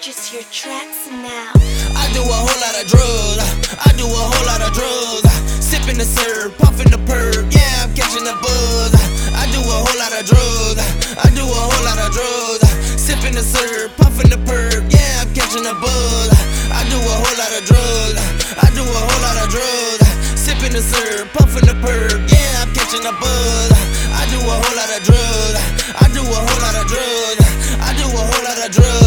Purchase your tracks now. I do a whole lot of drugs. I do a whole lot of drugs. Sipping the syrup, puffing the perp. Yeah, I'm catching the buzz. I do a whole lot of drugs. I do a whole lot of drugs. Sipping the syrup, puffing the perp. Yeah, I'm catching the buzz. I do a whole lot of drugs. I do a whole lot of drugs. Sipping the syrup, puffing the perp. Yeah, I'm catching the buzz. I do a whole lot of drugs. I do a whole lot of drugs. I do a whole lot of drugs.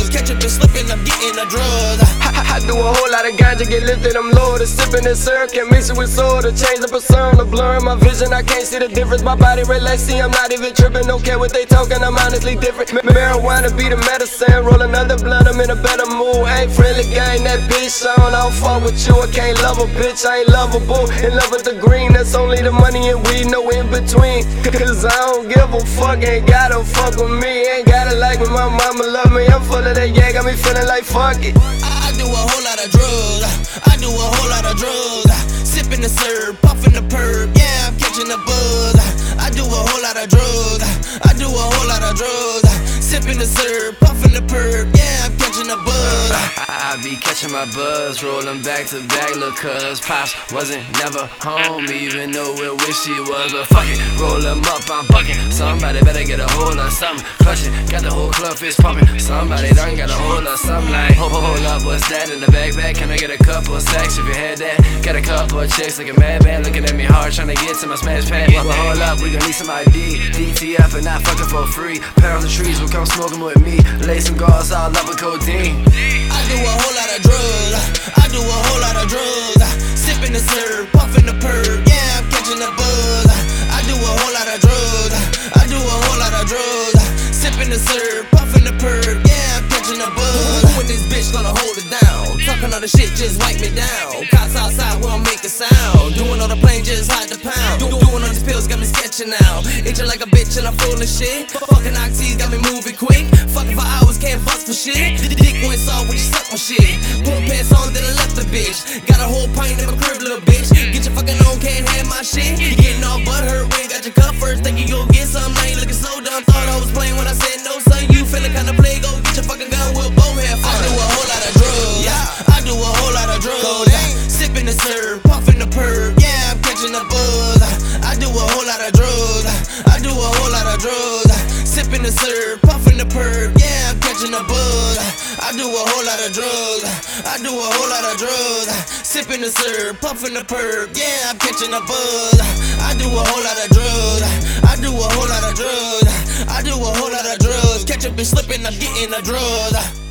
Getting the drugs. I, I do a whole lot of ganja, get lifted, I'm loaded. Sipping this syrup, can't mix it with soda. Change the persona, blurring my vision, I can't see the difference. My body relaxing, I'm not even tripping. Don't care what they talking, I'm honestly different. Marijuana be the medicine, roll another blunt, I'm in a better mood. Ain't friendly gang, that bitch on. I don't fuck with you, I can't love a bitch, I ain't lovable. In love with the green, that's only the money and weed, no in between. Cause I don't give a fuck, ain't gotta fuck with me, ain't gotta like me. My mama love me, I'm full of that yeah, got me feeling like fuck it. I do a whole lot of drugs. I do a whole lot of drugs. Sipping the syrup, puffing the perp. Yeah, I'm catching the buzz. I do a whole lot of drugs. I do a whole lot of drugs. Sipping the syrup, puffing the perp. Yeah, I'm catching my buzz, rolling back to back, look, cuz Pops wasn't never home, even though it wish he was. But fuck it, roll him up, I'm bucking. Somebody better get a hold of something, clutch it. Got the whole club fist pumping. Somebody done got a hold of something like, hold, hold up, what's that in the backpack? Can I get a couple sacks if you had that? Got a couple of chicks looking mad, bad, looking at me hard, trying to get to my smash pad. Well, hold up, we gon' need some ID. DTF and not fucking for free. Pounds of trees will come smoking with me. Lay some gauze all up with codeine. I do a whole lot of drugs. I do a whole lot of drugs. Sipping the syrup, puffing the perp. Yeah, I'm catching the buzz. I do a whole lot of drugs. I do a whole lot of drugs. Sipping the syrup, puffing the perp. Yeah, I'm catching the buzz. Who in this bitch gonna hold it down? Talking all the shit, just wipe me down. Cops outside, we don't make a sound. Doing all the plane, just hide the pound. Do- Doing all these pills, got me sketching now. Itching like a bitch and I'm full of shit. Fucking oxys got me moving quick. Fucking for hours, can't bust for shit. Dick went soft shit. Put pants on, then I left the bitch. Got a whole pint in my crib, little bitch. Get your fucking own, can't have my shit. You getting all butt hurt when you got your cup first. Think you gon' get something, now you looking so dumb. Thought I was playing when I said no, son. You feeling kinda play, go get your fucking gun, we'll both have fun. I do a whole lot of drugs. Yeah, I do a whole lot of drugs. Sipping the syrup, puffing the perp. Yeah, I'm catching the buzz. I do a whole lot of drugs. I do a whole lot of drugs. Sipping the syrup, puffing the perp. Yeah, I'm catching the buzz. I do a whole lot of drugs. I do a whole lot of drugs. Sipping the syrup, puffing the perp. Yeah, I'm catching the buzz. I do a whole lot of drugs. I do a whole lot of drugs. I do a whole lot of drugs. Catch a bitch slipping, I'm getting the drugs.